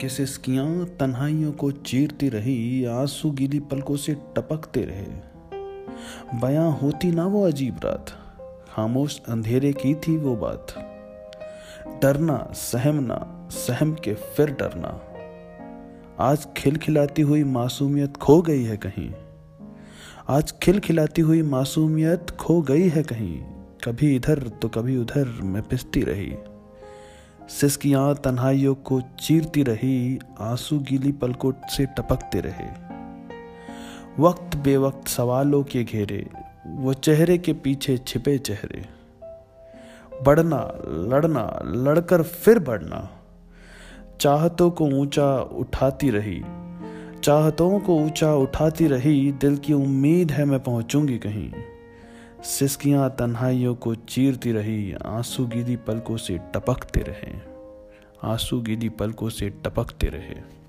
कि सिस्कियाँ तन्हाइयों को चीरती रही, आँसू गीली पलकों से टपकते रहे। बयां होती ना वो अजीब रात, खामोश अंधेरे की थी वो बात। डरना, सहमना, सहम के फिर डरना। आज खिलखिलाती हुई मासूमियत खो गई है कहीं। आज खिलखिलाती हुई मासूमियत खो गई है कहीं। कभी इधर तो कभी उधर मैं पिसती रही। सिस्कियाँ तन्हाइयों को चीरती रही, आँसू गीली पलकों से टपकते रहे। वक्त बेवक्त सवालों के घेरे, वो चेहरे के पीछे छिपे चेहरे। बढ़ना, लड़ना, लड़कर फिर बढ़ना। चाहतों को ऊँचा उठाती रही, चाहतों को ऊँचा उठाती रही, दिल की उम्मीद है मैं पहुंचूँगी कहीं। सिस्कियाँ तन्हाइयों को चीरती रही, आँसू गीली पलकों से टपकते रहे। आँसू गीली पलकों से टपकते रहे।